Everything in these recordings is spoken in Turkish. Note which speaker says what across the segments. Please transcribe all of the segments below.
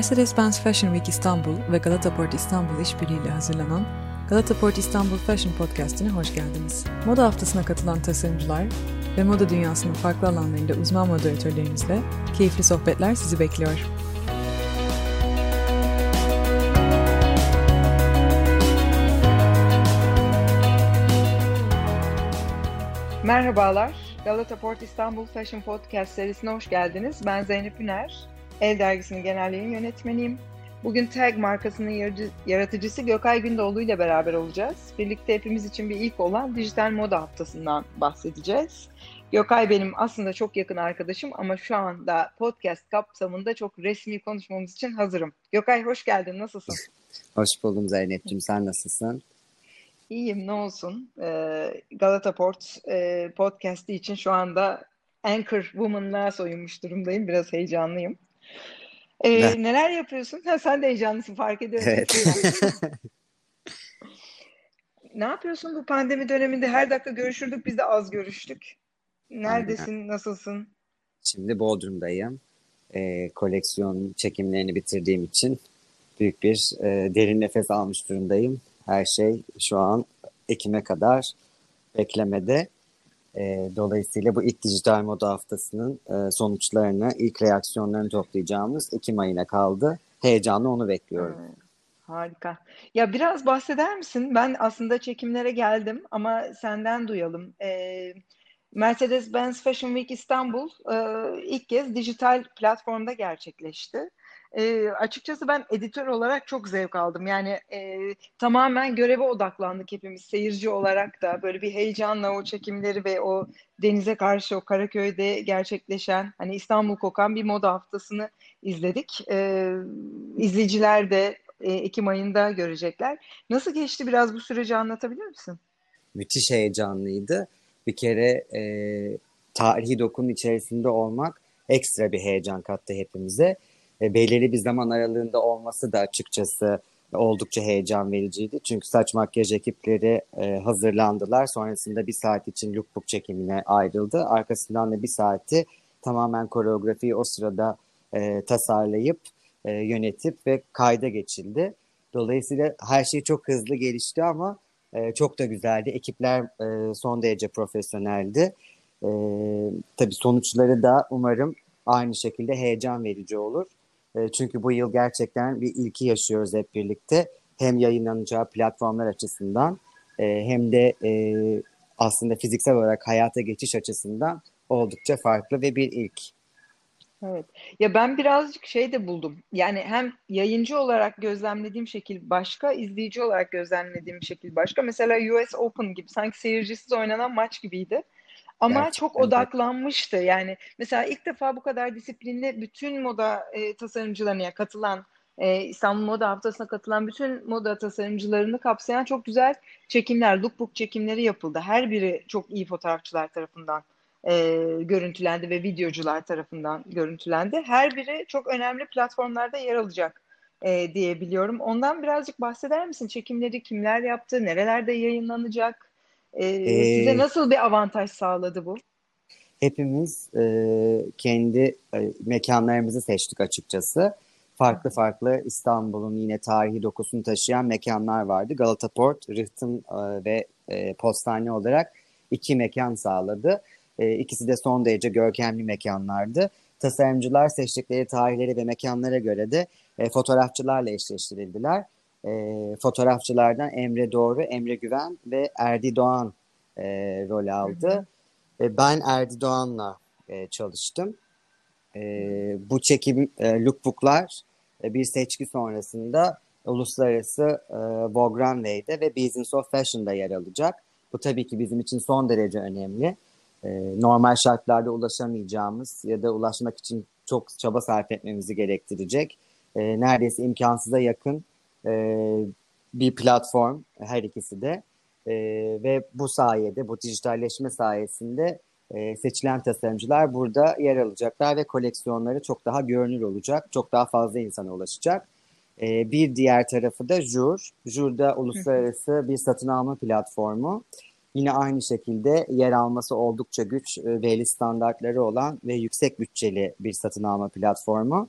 Speaker 1: Mercedes-Benz Fashion Week İstanbul ve Galata Port İstanbul işbirliğiyle hazırlanan Galata Port İstanbul Fashion Podcast'ine hoş geldiniz. Moda haftasına katılan tasarımcılar ve moda dünyasının farklı alanlarında uzman moderatörlerimizle keyifli sohbetler sizi bekliyor.
Speaker 2: Merhabalar, Galata Port İstanbul Fashion Podcast serisine hoş geldiniz. Ben Zeynep Üner, El Dergisi'nin genel yayın yönetmeniyim. Bugün Tag markasının yaratıcısı Gökay Gündoğdu ile beraber olacağız. Birlikte hepimiz için bir ilk olan dijital moda haftasından bahsedeceğiz. Gökay benim aslında çok yakın arkadaşım ama şu anda podcast kapsamında çok resmi konuşmamız için hazırım. Gökay hoş geldin, nasılsın?
Speaker 3: Hoş buldum Zeynep'ciğim, sen nasılsın?
Speaker 2: İyiyim, ne olsun. Ee, Galata Port e, podcast'i için şu anda Anchor Woman'lığa soyunmuş durumdayım. Biraz heyecanlıyım. Ee, neler yapıyorsun? Ha, sen de heyecanlısın fark ediyorum. Evet. ne yapıyorsun bu pandemi döneminde? Her dakika görüşürdük, biz de az görüştük. Neredesin, Aynen. nasılsın?
Speaker 3: Şimdi Bodrum'dayım. E, koleksiyon çekimlerini bitirdiğim için büyük bir e, derin nefes almış durumdayım. Her şey şu an Ekim'e kadar beklemede. E, dolayısıyla bu ilk dijital moda haftasının e, sonuçlarını, ilk reaksiyonlarını toplayacağımız Ekim ayına kaldı. Heyecanla onu bekliyorum. Hmm,
Speaker 2: harika. Ya biraz bahseder misin? Ben aslında çekimlere geldim ama senden duyalım. Ee, Mercedes-Benz Fashion Week İstanbul e, ilk kez dijital platformda gerçekleşti. E, açıkçası ben editör olarak çok zevk aldım. Yani e, tamamen göreve odaklandık hepimiz seyirci olarak da böyle bir heyecanla o çekimleri ve o denize karşı o Karaköy'de gerçekleşen hani İstanbul kokan bir moda haftasını izledik. E, izleyiciler de e, Ekim ayında görecekler. Nasıl geçti biraz bu süreci anlatabilir misin?
Speaker 3: Müthiş heyecanlıydı. Bir kere e, tarihi dokunun içerisinde olmak ekstra bir heyecan kattı hepimize e, belirli bir zaman aralığında olması da açıkçası oldukça heyecan vericiydi. Çünkü saç makyaj ekipleri e, hazırlandılar. Sonrasında bir saat için lookbook çekimine ayrıldı. Arkasından da bir saati tamamen koreografiyi o sırada e, tasarlayıp, e, yönetip ve kayda geçildi. Dolayısıyla her şey çok hızlı gelişti ama e, çok da güzeldi. Ekipler e, son derece profesyoneldi. E, tabii sonuçları da umarım aynı şekilde heyecan verici olur. Çünkü bu yıl gerçekten bir ilki yaşıyoruz hep birlikte. Hem yayınlanacağı platformlar açısından hem de aslında fiziksel olarak hayata geçiş açısından oldukça farklı ve bir ilk.
Speaker 2: Evet. Ya ben birazcık şey de buldum. Yani hem yayıncı olarak gözlemlediğim şekil başka, izleyici olarak gözlemlediğim şekil başka. Mesela US Open gibi sanki seyircisiz oynanan maç gibiydi. Ama Gerçekten çok odaklanmıştı. Yani mesela ilk defa bu kadar disiplinli bütün moda e, tasarımcılarına katılan e, İstanbul Moda Haftası'na katılan bütün moda tasarımcılarını kapsayan çok güzel çekimler, lookbook çekimleri yapıldı. Her biri çok iyi fotoğrafçılar tarafından e, görüntülendi ve videocular tarafından görüntülendi. Her biri çok önemli platformlarda yer alacak e, diye biliyorum. Ondan birazcık bahseder misin? Çekimleri kimler yaptı, nerelerde yayınlanacak? Ee, ee, size nasıl bir avantaj sağladı bu?
Speaker 3: Hepimiz e, kendi e, mekanlarımızı seçtik açıkçası. Farklı farklı İstanbul'un yine tarihi dokusunu taşıyan mekanlar vardı. Galata Port, Rıhtım e, ve e, Postane olarak iki mekan sağladı. E, ikisi de son derece görkemli mekanlardı. Tasarımcılar seçtikleri tarihleri ve mekanlara göre de e, fotoğrafçılarla eşleştirildiler e, fotoğrafçılardan Emre Doğru, Emre Güven ve Erdi Doğan e, rol aldı. E, ben Erdi Doğan'la e, çalıştım. E, bu çekim e, lookbooklar e, bir seçki sonrasında uluslararası e, Vogue Runway'de ve Business of Fashion'da yer alacak. Bu tabii ki bizim için son derece önemli. E, normal şartlarda ulaşamayacağımız ya da ulaşmak için çok çaba sarf etmemizi gerektirecek. E, neredeyse imkansıza yakın e, bir platform her ikisi de e, ve bu sayede bu dijitalleşme sayesinde e, seçilen tasarımcılar burada yer alacaklar ve koleksiyonları çok daha görünür olacak, çok daha fazla insana ulaşacak. E, bir diğer tarafı da Jur. Jur da uluslararası bir satın alma platformu. Yine aynı şekilde yer alması oldukça güç, belli standartları olan ve yüksek bütçeli bir satın alma platformu.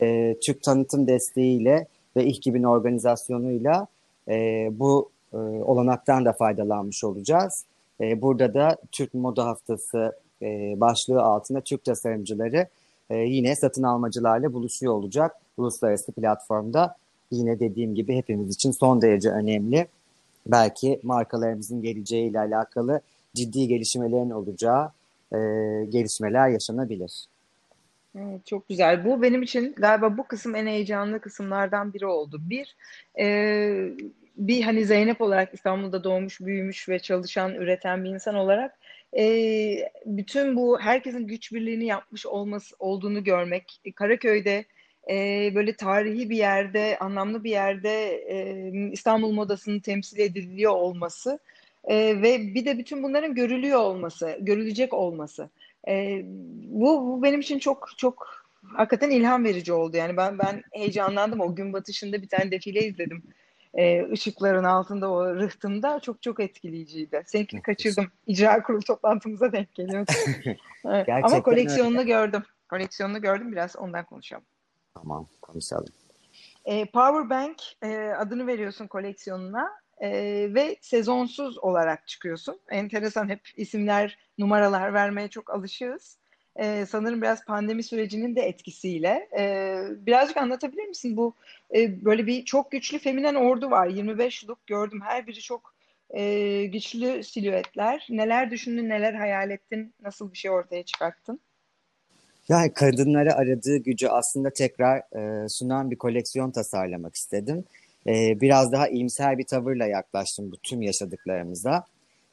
Speaker 3: e, Türk tanıtım desteğiyle ve İHKİB'in organizasyonuyla e, bu e, olanaktan da faydalanmış olacağız. E, burada da Türk Moda Haftası e, başlığı altında Türk tasarımcıları e, yine satın almacılarla buluşuyor olacak. Uluslararası platformda yine dediğim gibi hepimiz için son derece önemli. Belki markalarımızın geleceğiyle alakalı ciddi gelişmelerin olacağı e, gelişmeler yaşanabilir.
Speaker 2: Evet, çok güzel. Bu benim için galiba bu kısım en heyecanlı kısımlardan biri oldu. Bir, e, bir hani Zeynep olarak İstanbul'da doğmuş, büyümüş ve çalışan, üreten bir insan olarak e, bütün bu herkesin güç birliğini yapmış olması olduğunu görmek, Karaköy'de e, böyle tarihi bir yerde, anlamlı bir yerde e, İstanbul modasının temsil ediliyor olması e, ve bir de bütün bunların görülüyor olması, görülecek olması. E, bu, bu benim için çok çok hakikaten ilham verici oldu. Yani ben ben heyecanlandım. O gün batışında bir tane defile izledim. E, ışıkların altında o rıhtımda çok çok etkileyiciydi. Seninkini kaçırdım. İcra kurulu toplantımıza denk geliyordu. evet. Ama koleksiyonunu öyle. gördüm. Koleksiyonunu gördüm. Biraz ondan konuşalım.
Speaker 3: Tamam konuşalım.
Speaker 2: E, Powerbank e, adını veriyorsun koleksiyonuna e, ve sezonsuz olarak çıkıyorsun. Enteresan hep isimler, numaralar vermeye çok alışığız. E, sanırım biraz pandemi sürecinin de etkisiyle. E, birazcık anlatabilir misin? Bu e, böyle bir çok güçlü feminen ordu var. 25 look gördüm. Her biri çok e, güçlü silüetler. Neler düşündün, neler hayal ettin? Nasıl bir şey ortaya çıkarttın?
Speaker 3: Yani kadınlara aradığı gücü aslında tekrar e, sunan bir koleksiyon tasarlamak istedim. E, biraz daha iyimser bir tavırla yaklaştım bu tüm yaşadıklarımıza.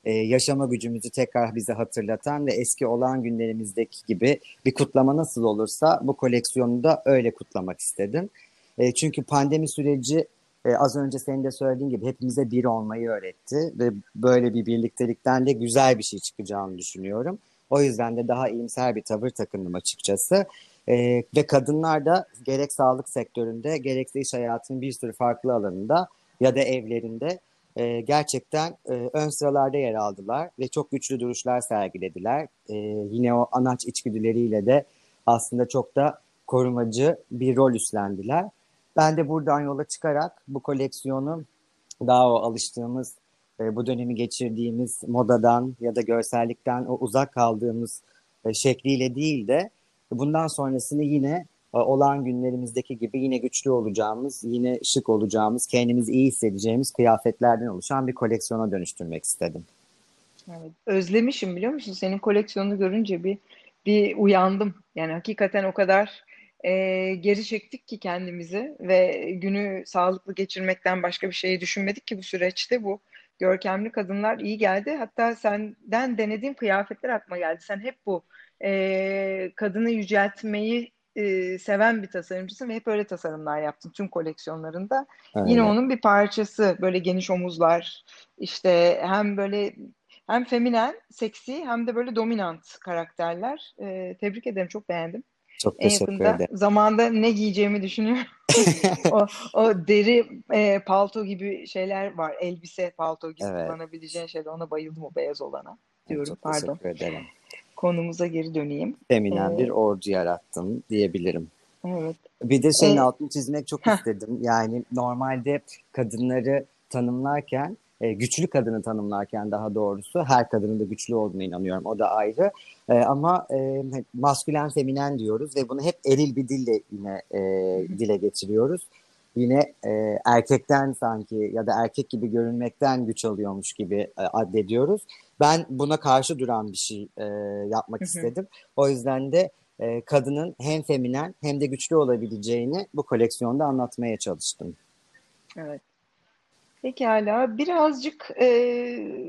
Speaker 3: E, yaşama gücümüzü tekrar bize hatırlatan ve eski olan günlerimizdeki gibi bir kutlama nasıl olursa bu koleksiyonu da öyle kutlamak istedim. E, çünkü pandemi süreci e, az önce senin de söylediğin gibi hepimize bir olmayı öğretti ve böyle bir birliktelikten de güzel bir şey çıkacağını düşünüyorum. O yüzden de daha iyimser bir tavır takındım açıkçası. E, ve kadınlar da gerek sağlık sektöründe gerekse iş hayatının bir sürü farklı alanında ya da evlerinde e, gerçekten e, ön sıralarda yer aldılar ve çok güçlü duruşlar sergilediler. E, yine o anaç içgüdüleriyle de aslında çok da korumacı bir rol üstlendiler. Ben de buradan yola çıkarak bu koleksiyonu daha o alıştığımız e, bu dönemi geçirdiğimiz modadan ya da görsellikten o uzak kaldığımız e, şekliyle değil de bundan sonrasını yine e, olan günlerimizdeki gibi yine güçlü olacağımız, yine şık olacağımız, kendimizi iyi hissedeceğimiz kıyafetlerden oluşan bir koleksiyona dönüştürmek istedim.
Speaker 2: Evet, özlemişim biliyor musun? Senin koleksiyonunu görünce bir bir uyandım. Yani hakikaten o kadar e, geri çektik ki kendimizi ve günü sağlıklı geçirmekten başka bir şeyi düşünmedik ki bu süreçte bu görkemli kadınlar iyi geldi. Hatta senden denediğim kıyafetler aklıma geldi. Sen hep bu e, kadını yüceltmeyi e, seven bir tasarımcısın ve hep öyle tasarımlar yaptın tüm koleksiyonlarında. Aynen. Yine onun bir parçası böyle geniş omuzlar işte hem böyle hem feminen, seksi hem de böyle dominant karakterler. E, tebrik ederim çok beğendim.
Speaker 3: Çok teşekkür en yakında ederim.
Speaker 2: zamanda ne giyeceğimi düşünüyorum. o, o deri e, palto gibi şeyler var. Elbise palto gibi evet. kullanabileceğin şeyler. Ona bayıldım o beyaz olana. Diyorum Çok pardon. Teşekkür ederim. Konumuza geri döneyim.
Speaker 3: Feminen ee, bir ordu yarattım diyebilirim.
Speaker 2: Evet.
Speaker 3: Bir de şeyin ee, altını çizmek çok istedim. Yani normalde kadınları tanımlarken e, güçlü kadını tanımlarken daha doğrusu her kadının da güçlü olduğuna inanıyorum. O da ayrı. E, ama e, maskülen feminen diyoruz ve bunu hep eril bir dille yine e, dile getiriyoruz. Yine e, erkekten sanki ya da erkek gibi görünmekten güç alıyormuş gibi e, addediyoruz. Ben buna karşı duran bir şey e, yapmak istedim. O yüzden de e, kadının hem feminen hem de güçlü olabileceğini bu koleksiyonda anlatmaya çalıştım.
Speaker 2: Evet. Pekala. Birazcık e,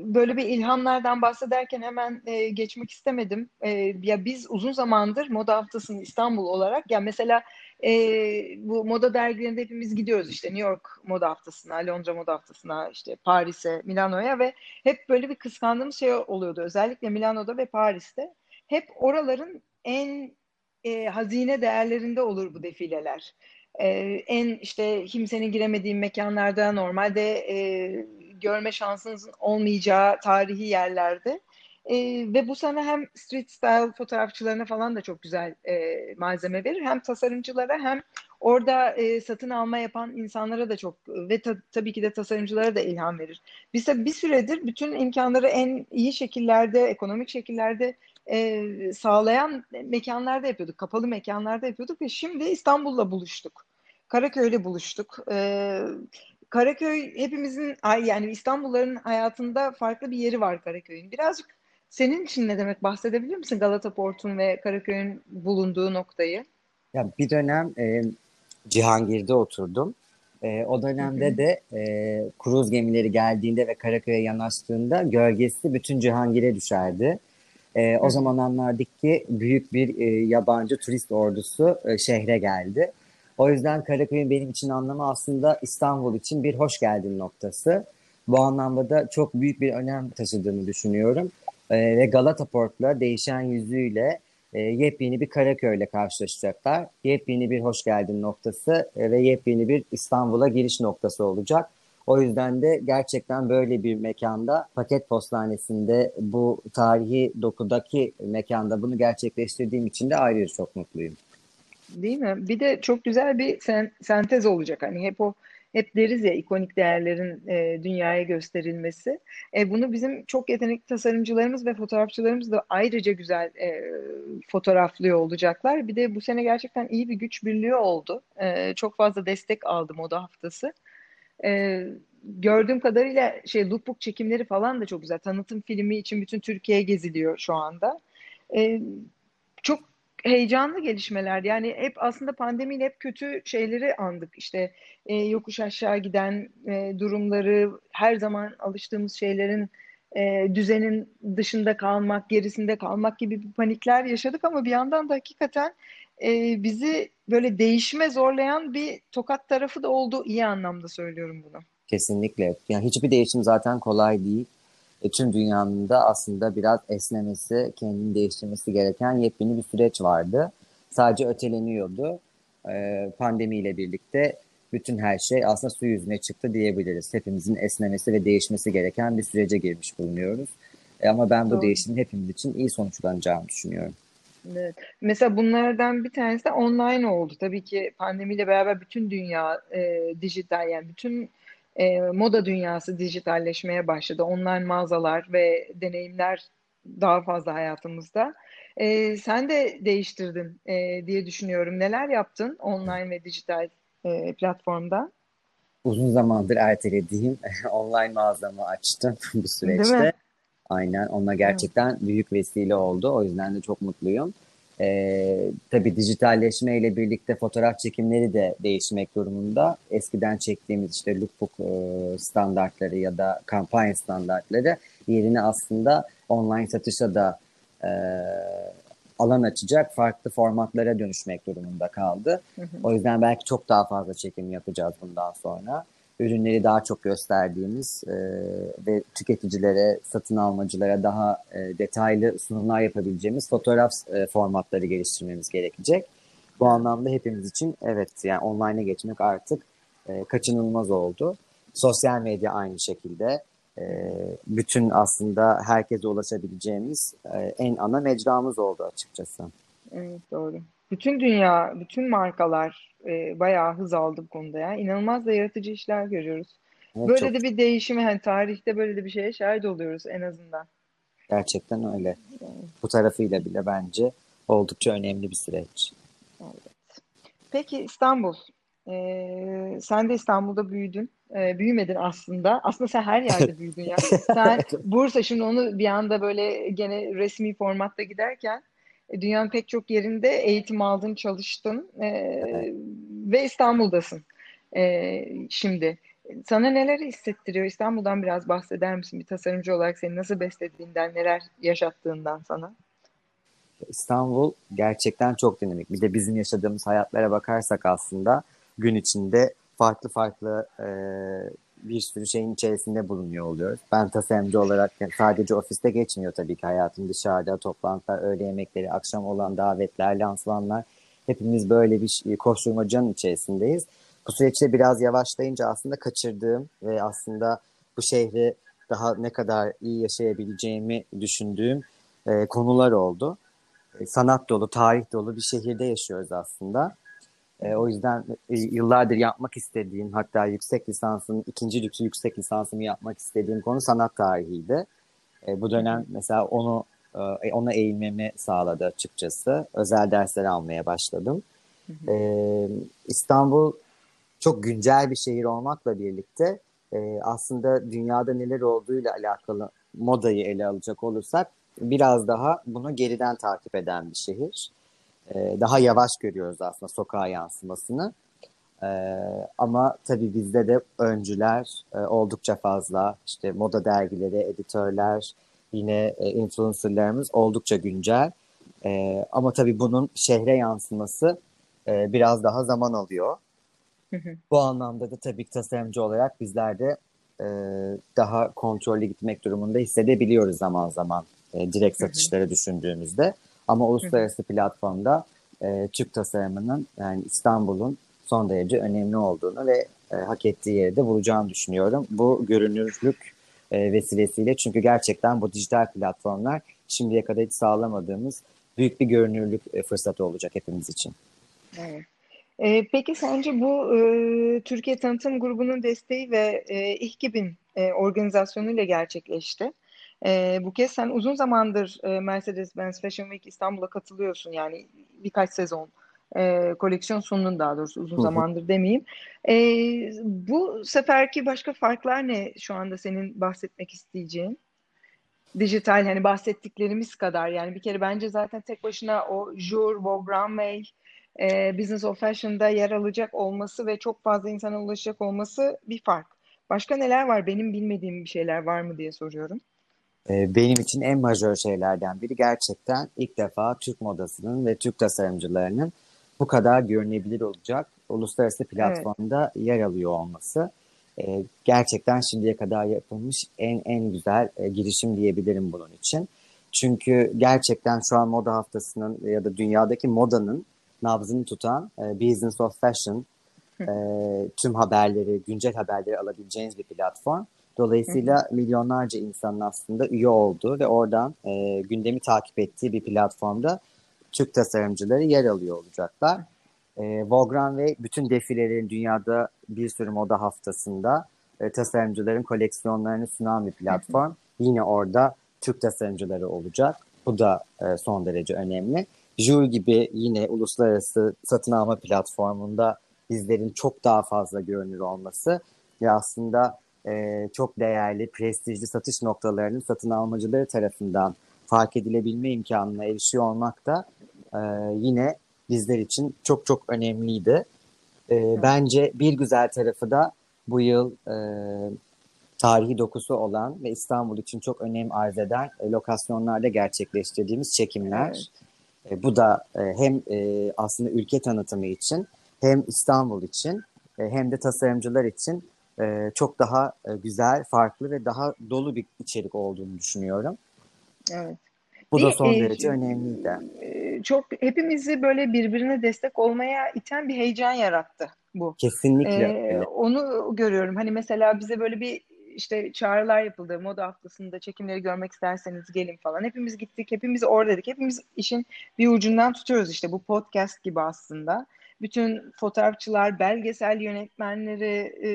Speaker 2: böyle bir ilhamlardan bahsederken hemen e, geçmek istemedim. E, ya biz uzun zamandır Moda Haftası'nın İstanbul olarak ya mesela e, bu moda dergilerinde hepimiz gidiyoruz işte New York Moda Haftası'na, Londra Moda Haftası'na, işte Paris'e, Milano'ya ve hep böyle bir kıskandığımız şey oluyordu. Özellikle Milano'da ve Paris'te. Hep oraların en e, hazine değerlerinde olur bu defileler e, en işte kimsenin giremediği mekanlarda normalde e, görme şansınızın olmayacağı tarihi yerlerde e, ve bu sana hem street style fotoğrafçılarına falan da çok güzel e, malzeme verir hem tasarımcılara hem orada e, satın alma yapan insanlara da çok ve ta, tabii ki de tasarımcılara da ilham verir. Biz de bir süredir bütün imkanları en iyi şekillerde, ekonomik şekillerde e, sağlayan mekanlarda yapıyorduk. Kapalı mekanlarda yapıyorduk ve şimdi İstanbul'la buluştuk. Karaköy'le buluştuk. E, Karaköy hepimizin yani İstanbulluların hayatında farklı bir yeri var Karaköy'ün. Birazcık senin için ne demek bahsedebilir misin Galata Port'un ve Karaköy'ün bulunduğu noktayı?
Speaker 3: Ya bir dönem e, Cihangir'de oturdum. E, o dönemde hı hı. de e, kruz gemileri geldiğinde ve Karaköy'e yanaştığında gölgesi bütün Cihangir'e düşerdi. E, o zaman anlardık ki büyük bir e, yabancı turist ordusu e, şehre geldi. O yüzden Karaköy'ün benim için anlamı aslında İstanbul için bir hoş geldin noktası. Bu anlamda da çok büyük bir önem taşıdığını düşünüyorum. E, ve Galata Port'la değişen yüzüyle e, yepyeni bir Karaköy'le karşılaşacaklar. Yepyeni bir hoş geldin noktası e, ve yepyeni bir İstanbul'a giriş noktası olacak. O yüzden de gerçekten böyle bir mekanda paket postanesinde bu tarihi dokudaki mekanda bunu gerçekleştirdiğim için de ayrıca çok mutluyum.
Speaker 2: Değil mi? Bir de çok güzel bir sen, sentez olacak. Hani hep o hep deriz ya ikonik değerlerin e, dünyaya gösterilmesi. E, bunu bizim çok yetenekli tasarımcılarımız ve fotoğrafçılarımız da ayrıca güzel e, fotoğraflıyor olacaklar. Bir de bu sene gerçekten iyi bir güç birliği oldu. E, çok fazla destek aldım Moda Haftası. E, gördüğüm kadarıyla şey lookbook çekimleri falan da çok güzel. Tanıtım filmi için bütün Türkiye geziliyor şu anda. E, heyecanlı gelişmeler. Yani hep aslında pandemiyle hep kötü şeyleri andık. İşte e, yokuş aşağı giden e, durumları, her zaman alıştığımız şeylerin e, düzenin dışında kalmak, gerisinde kalmak gibi bir panikler yaşadık ama bir yandan da hakikaten e, bizi böyle değişime zorlayan bir tokat tarafı da oldu. İyi anlamda söylüyorum bunu.
Speaker 3: Kesinlikle. Yani hiçbir değişim zaten kolay değil e, tüm dünyanın da aslında biraz esnemesi, kendini değiştirmesi gereken yepyeni bir süreç vardı. Sadece öteleniyordu. E, pandemiyle birlikte bütün her şey aslında su yüzüne çıktı diyebiliriz. Hepimizin esnemesi ve değişmesi gereken bir sürece girmiş bulunuyoruz. E, ama ben bu Doğru. değişimin hepimiz için iyi sonuçlanacağını düşünüyorum.
Speaker 2: Evet. Mesela bunlardan bir tanesi de online oldu. Tabii ki pandemiyle beraber bütün dünya e, dijital yani bütün e, moda dünyası dijitalleşmeye başladı. Online mağazalar ve deneyimler daha fazla hayatımızda. E, sen de değiştirdin e, diye düşünüyorum. Neler yaptın online ve dijital e, platformda?
Speaker 3: Uzun zamandır ertelediğim online mağazamı açtım bu süreçte. Aynen. Ona gerçekten evet. büyük vesile oldu. O yüzden de çok mutluyum. E, tabii dijitalleşme ile birlikte fotoğraf çekimleri de değişmek durumunda. Eskiden çektiğimiz işte lookbook e, standartları ya da kampanya standartları yerini aslında online satışa da e, alan açacak farklı formatlara dönüşmek durumunda kaldı. Hı hı. O yüzden belki çok daha fazla çekim yapacağız bundan sonra ürünleri daha çok gösterdiğimiz e, ve tüketicilere, satın almacılara daha e, detaylı sunumlar yapabileceğimiz fotoğraf e, formatları geliştirmemiz gerekecek. Bu anlamda hepimiz için evet yani online'a geçmek artık e, kaçınılmaz oldu. Sosyal medya aynı şekilde. E, bütün aslında herkese ulaşabileceğimiz e, en ana mecramız oldu açıkçası.
Speaker 2: Evet doğru. Bütün dünya, bütün markalar e, bayağı hız aldı bu konuda ya. İnanılmaz da yaratıcı işler görüyoruz. Evet, böyle çok... de bir değişimi hani tarihte böyle de bir şeye şahit oluyoruz en azından.
Speaker 3: Gerçekten öyle. Evet. Bu tarafıyla bile bence oldukça önemli bir süreç.
Speaker 2: Evet. Peki İstanbul. Ee, sen de İstanbul'da büyüdün. Ee, büyümedin aslında. Aslında sen her yerde büyüdün ya. Sen Bursa şimdi onu bir anda böyle gene resmi formatta giderken dünyanın pek çok yerinde eğitim aldın, çalıştın e, ve İstanbul'dasın e, şimdi. Sana neler hissettiriyor? İstanbul'dan biraz bahseder misin? Bir tasarımcı olarak seni nasıl beslediğinden, neler yaşattığından sana?
Speaker 3: İstanbul gerçekten çok dinamik. Bir de bizim yaşadığımız hayatlara bakarsak aslında gün içinde farklı farklı e, bir sürü şeyin içerisinde bulunuyor oluyoruz. Ben tasarımcı olarak sadece ofiste geçmiyor tabii ki hayatım dışarıda toplantılar, öğle yemekleri, akşam olan davetler, lansmanlar hepimiz böyle bir koşturmacanın içerisindeyiz. Bu süreçte biraz yavaşlayınca aslında kaçırdığım ve aslında bu şehri daha ne kadar iyi yaşayabileceğimi düşündüğüm e, konular oldu. E, sanat dolu, tarih dolu bir şehirde yaşıyoruz aslında. E, o yüzden e, yıllardır yapmak istediğim hatta yüksek lisansın ikinci yüksek, yüksek lisansımı yapmak istediğim konu sanat tarihiydi. E, bu dönem mesela onu e, ona eğilmemi sağladı açıkçası. Özel dersler almaya başladım. E, İstanbul çok güncel bir şehir olmakla birlikte e, aslında dünyada neler olduğuyla alakalı modayı ele alacak olursak biraz daha bunu geriden takip eden bir şehir. E, daha yavaş görüyoruz aslında sokağa yansımasını. E, ama tabii bizde de öncüler e, oldukça fazla. İşte moda dergileri, editörler, yine e, influencerlarımız oldukça güncel. E, ama tabii bunun şehre yansıması e, biraz daha zaman alıyor. Bu anlamda da tabii ki tasarımcı olarak bizler de e, daha kontrollü gitmek durumunda hissedebiliyoruz zaman zaman e, direkt satışları düşündüğümüzde. Ama uluslararası platformda e, Türk tasarımının yani İstanbul'un son derece önemli olduğunu ve e, hak ettiği yeri de bulacağını düşünüyorum. Bu görünürlük e, vesilesiyle çünkü gerçekten bu dijital platformlar şimdiye kadar hiç sağlamadığımız büyük bir görünürlük e, fırsatı olacak hepimiz için.
Speaker 2: Evet. E, peki sence bu e, Türkiye Tanıtım Grubu'nun desteği ve e, İHKİB'in e, organizasyonuyla gerçekleşti. E, bu kez sen uzun zamandır e, Mercedes-Benz Fashion Week İstanbul'a katılıyorsun yani birkaç sezon e, koleksiyon sununun daha doğrusu uzun zamandır demeyeyim. E, bu seferki başka farklar ne şu anda senin bahsetmek isteyeceğin? Dijital hani bahsettiklerimiz kadar yani bir kere bence zaten tek başına o Jour, Vogue Runway, e, Business of Fashion'da yer alacak olması ve çok fazla insana ulaşacak olması bir fark. Başka neler var? Benim bilmediğim bir şeyler var mı diye soruyorum.
Speaker 3: Ee, benim için en majör şeylerden biri gerçekten ilk defa Türk modasının ve Türk tasarımcılarının bu kadar görünebilir olacak uluslararası platformda evet. yer alıyor olması. Ee, gerçekten şimdiye kadar yapılmış en en güzel e, girişim diyebilirim bunun için. Çünkü gerçekten şu an moda haftasının ya da dünyadaki modanın nabzını tutan e, Business of Fashion e, tüm haberleri, güncel haberleri alabileceğiniz bir platform. Dolayısıyla milyonlarca insanın aslında üye olduğu ve oradan e, gündemi takip ettiği bir platformda Türk tasarımcıları yer alıyor olacaklar. E, Vogue ve bütün defilelerin dünyada bir sürü moda haftasında e, tasarımcıların koleksiyonlarını sunan bir platform. Yine orada Türk tasarımcıları olacak. Bu da e, son derece önemli. Jul gibi yine uluslararası satın alma platformunda bizlerin çok daha fazla görünür olması ve aslında e, çok değerli, prestijli satış noktalarının satın almacıları tarafından fark edilebilme imkanına erişiyor olmak da e, yine bizler için çok çok önemliydi. E, bence bir güzel tarafı da bu yıl e, tarihi dokusu olan ve İstanbul için çok önem arz eden e, lokasyonlarda gerçekleştirdiğimiz çekimler. Evet. E, bu da e, hem e, aslında ülke tanıtımı için hem İstanbul için e, hem de tasarımcılar için e, çok daha e, güzel, farklı ve daha dolu bir içerik olduğunu düşünüyorum.
Speaker 2: Evet.
Speaker 3: Bu da son derece e, önemliydi.
Speaker 2: E, çok hepimizi böyle birbirine destek olmaya iten bir heyecan yarattı bu.
Speaker 3: Kesinlikle. Ee,
Speaker 2: onu görüyorum. Hani mesela bize böyle bir işte çağrılar yapıldı. Moda haftasında çekimleri görmek isterseniz gelin falan. Hepimiz gittik, hepimiz oradaydık. Hepimiz işin bir ucundan tutuyoruz işte bu podcast gibi aslında. Bütün fotoğrafçılar, belgesel yönetmenleri, e,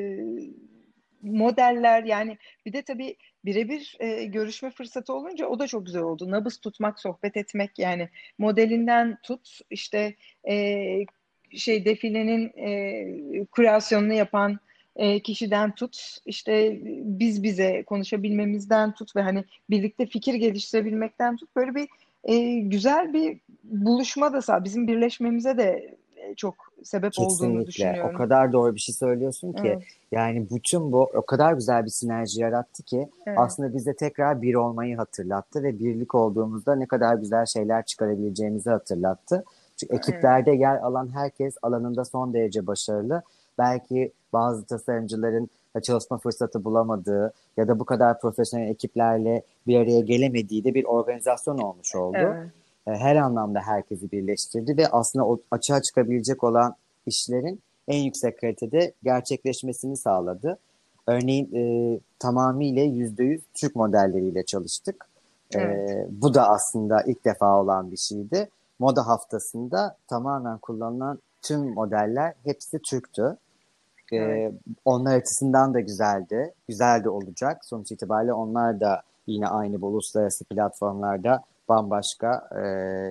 Speaker 2: modeller yani bir de tabii birebir e, görüşme fırsatı olunca o da çok güzel oldu. Nabız tutmak, sohbet etmek yani modelinden tut işte e, şey defilenin e, kreasyonunu yapan e, kişiden tut işte biz bize konuşabilmemizden tut ve hani birlikte fikir geliştirebilmekten tut böyle bir e, güzel bir buluşma da sağ bizim birleşmemize de çok sebep Kesinlikle. olduğunu düşünüyorum.
Speaker 3: O kadar doğru bir şey söylüyorsun ki evet. yani bütün bu o kadar güzel bir sinerji yarattı ki evet. aslında bize tekrar bir olmayı hatırlattı ve birlik olduğumuzda ne kadar güzel şeyler çıkarabileceğimizi hatırlattı. Çünkü ekiplerde evet. yer alan herkes alanında son derece başarılı belki bazı tasarımcıların çalışma fırsatı bulamadığı ya da bu kadar profesyonel ekiplerle bir araya gelemediği de bir organizasyon olmuş oldu. Evet. E, her anlamda herkesi birleştirdi ve aslında o açığa çıkabilecek olan işlerin en yüksek kalitede gerçekleşmesini sağladı. Örneğin e, tamamıyla yüzde yüz Türk modelleriyle çalıştık. E, evet. E, bu da aslında ilk defa olan bir şeydi. Moda haftasında tamamen kullanılan tüm modeller hepsi Türktü. Ee,
Speaker 2: Evet.
Speaker 3: onlar açısından da güzeldi. Güzel de olacak. Sonuç itibariyle onlar da yine aynı bu uluslararası platformlarda bambaşka e,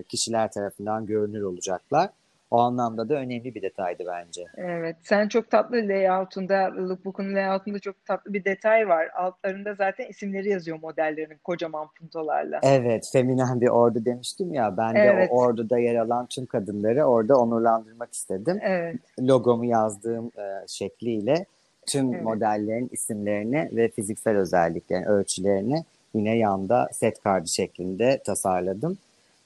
Speaker 3: kişiler tarafından görünür olacaklar. O anlamda da önemli bir detaydı bence.
Speaker 2: Evet, sen çok tatlı layout'unda, lookbook'un layout'unda çok tatlı bir detay var. Altlarında zaten isimleri yazıyor modellerin kocaman puntolarla.
Speaker 3: Evet, feminen bir ordu demiştim ya. Ben de
Speaker 2: Evet.
Speaker 3: o orduda yer alan tüm kadınları orada onurlandırmak istedim.
Speaker 2: Evet,
Speaker 3: Logomu yazdığım e, şekliyle tüm
Speaker 2: Evet.
Speaker 3: modellerin isimlerini ve fiziksel özelliklerini, ölçülerini yine yanda set kartı şeklinde tasarladım.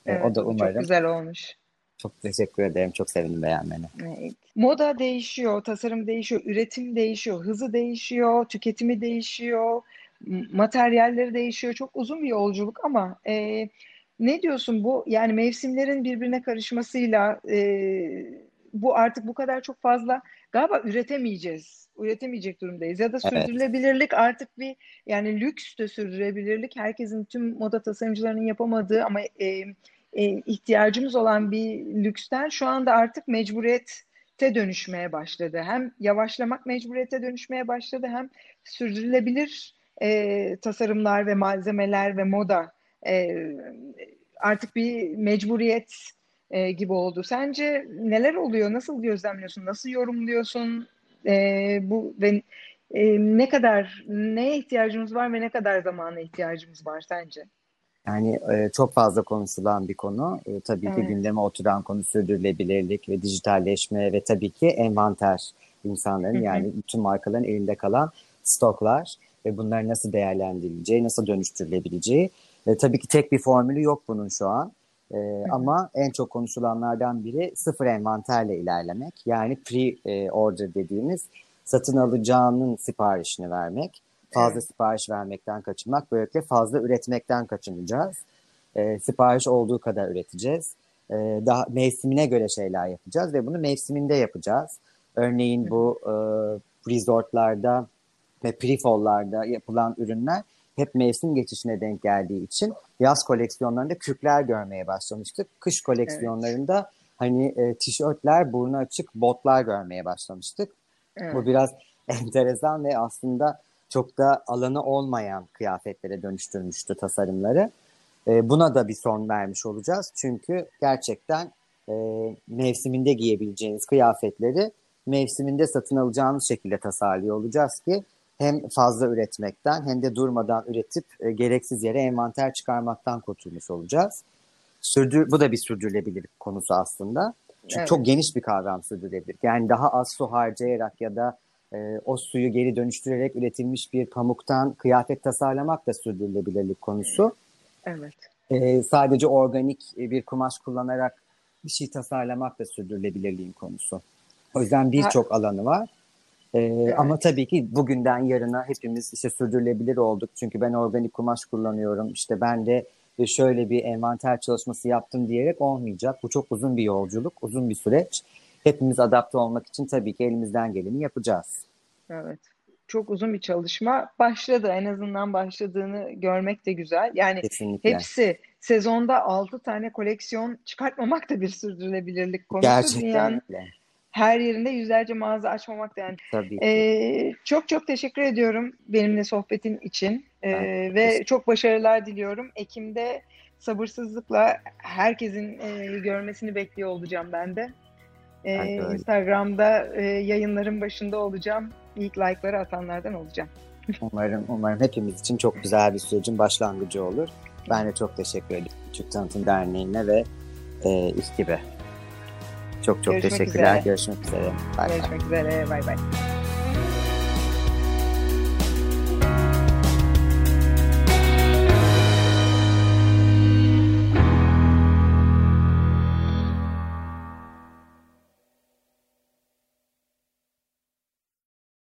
Speaker 2: Evet,
Speaker 3: o da umarım.
Speaker 2: çok güzel olmuş.
Speaker 3: Çok teşekkür ederim. Çok sevindim beğenmeni.
Speaker 2: Evet. Moda değişiyor, tasarım değişiyor, üretim değişiyor, hızı değişiyor, tüketimi değişiyor, materyalleri değişiyor. Çok uzun bir yolculuk ama e, ne diyorsun bu? Yani mevsimlerin birbirine karışmasıyla e, bu artık bu kadar çok fazla galiba üretemeyeceğiz. Üretemeyecek durumdayız. Ya da
Speaker 3: Evet.
Speaker 2: sürdürülebilirlik artık bir yani lüks de sürdürülebilirlik herkesin tüm moda tasarımcılarının yapamadığı ama e, e, ihtiyacımız olan bir lüksten şu anda artık mecburiyete dönüşmeye başladı. Hem yavaşlamak mecburiyete dönüşmeye başladı hem sürdürülebilir e, tasarımlar ve malzemeler ve moda e, artık bir mecburiyet e, gibi oldu. Sence neler oluyor? Nasıl gözlemliyorsun? Nasıl yorumluyorsun? E, bu ve e, ne kadar neye ihtiyacımız var ve ne kadar zamana ihtiyacımız var sence?
Speaker 3: Yani e, çok fazla konuşulan bir konu. E, tabii ki
Speaker 2: Evet.
Speaker 3: gündeme oturan konu sürdürülebilirlik ve dijitalleşme ve tabii ki envanter insanların yani bütün markaların elinde kalan stoklar ve bunların nasıl değerlendirileceği, nasıl dönüştürülebileceği. E, tabii ki tek bir formülü yok bunun şu an. E, ama en çok konuşulanlardan biri sıfır envanterle ilerlemek. Yani pre-order dediğimiz satın alacağının siparişini vermek. Fazla
Speaker 2: Evet.
Speaker 3: sipariş vermekten kaçınmak. Böylelikle fazla üretmekten kaçınacağız. E, sipariş olduğu kadar üreteceğiz. E, daha mevsimine göre şeyler yapacağız ve bunu mevsiminde yapacağız. Örneğin bu e, resortlarda ve prefall'larda yapılan ürünler hep mevsim geçişine denk geldiği için yaz koleksiyonlarında kürkler görmeye başlamıştık. Kış koleksiyonlarında hani e, tişörtler, burnu açık botlar görmeye başlamıştık.
Speaker 2: Evet.
Speaker 3: Bu biraz enteresan ve aslında çok da alanı olmayan kıyafetlere dönüştürmüştü tasarımları. E, buna da bir son vermiş olacağız. Çünkü gerçekten e, mevsiminde giyebileceğiniz kıyafetleri mevsiminde satın alacağınız şekilde tasarlıyor olacağız ki hem fazla üretmekten hem de durmadan üretip e, gereksiz yere envanter çıkarmaktan kurtulmuş olacağız. Sürdür, bu da bir sürdürülebilirlik konusu aslında. Çünkü
Speaker 2: Evet.
Speaker 3: çok geniş bir kavram sürdürülebilirlik. Yani daha az su harcayarak ya da e, o suyu geri dönüştürerek üretilmiş bir pamuktan kıyafet tasarlamak da sürdürülebilirlik konusu.
Speaker 2: Evet.
Speaker 3: E, sadece organik bir kumaş kullanarak bir şey tasarlamak da sürdürülebilirliğin konusu. O yüzden birçok alanı var. E, Ama tabii ki bugünden yarına hepimiz işte sürdürülebilir olduk. Çünkü ben organik kumaş kullanıyorum. İşte ben de şöyle bir envanter çalışması yaptım diyerek olmayacak. Bu çok uzun bir yolculuk, uzun bir süreç. Hepimiz adapte olmak için tabii ki elimizden geleni yapacağız.
Speaker 2: Evet. Çok uzun bir çalışma başladı. En azından başladığını görmek de güzel. Yani
Speaker 3: Kesinlikle.
Speaker 2: hepsi sezonda 6 tane koleksiyon çıkartmamak da bir sürdürülebilirlik konusu.
Speaker 3: Gerçekten öyle.
Speaker 2: Her yerinde yüzlerce mağaza açmamak da yani.
Speaker 3: Tabii ki.
Speaker 2: Ee, çok çok teşekkür ediyorum benimle sohbetin için Ee, ve çok başarılar diliyorum. Ekim'de sabırsızlıkla herkesin e, görmesini bekliyor olacağım ben de. Ee,
Speaker 3: öyle.
Speaker 2: Instagram'da e, yayınların başında olacağım. İlk like'ları atanlardan olacağım.
Speaker 3: Umarım, umarım hepimiz için çok güzel bir sürecin başlangıcı olur. Ben de çok teşekkür ederim Türk Tanıtım Derneği'ne ve e, İHKİB'e. Çok çok
Speaker 2: Görüşmek
Speaker 3: teşekkürler.
Speaker 2: üzere.
Speaker 3: Görüşmek üzere. Bay.
Speaker 2: Görüşmek üzere. Bay bay.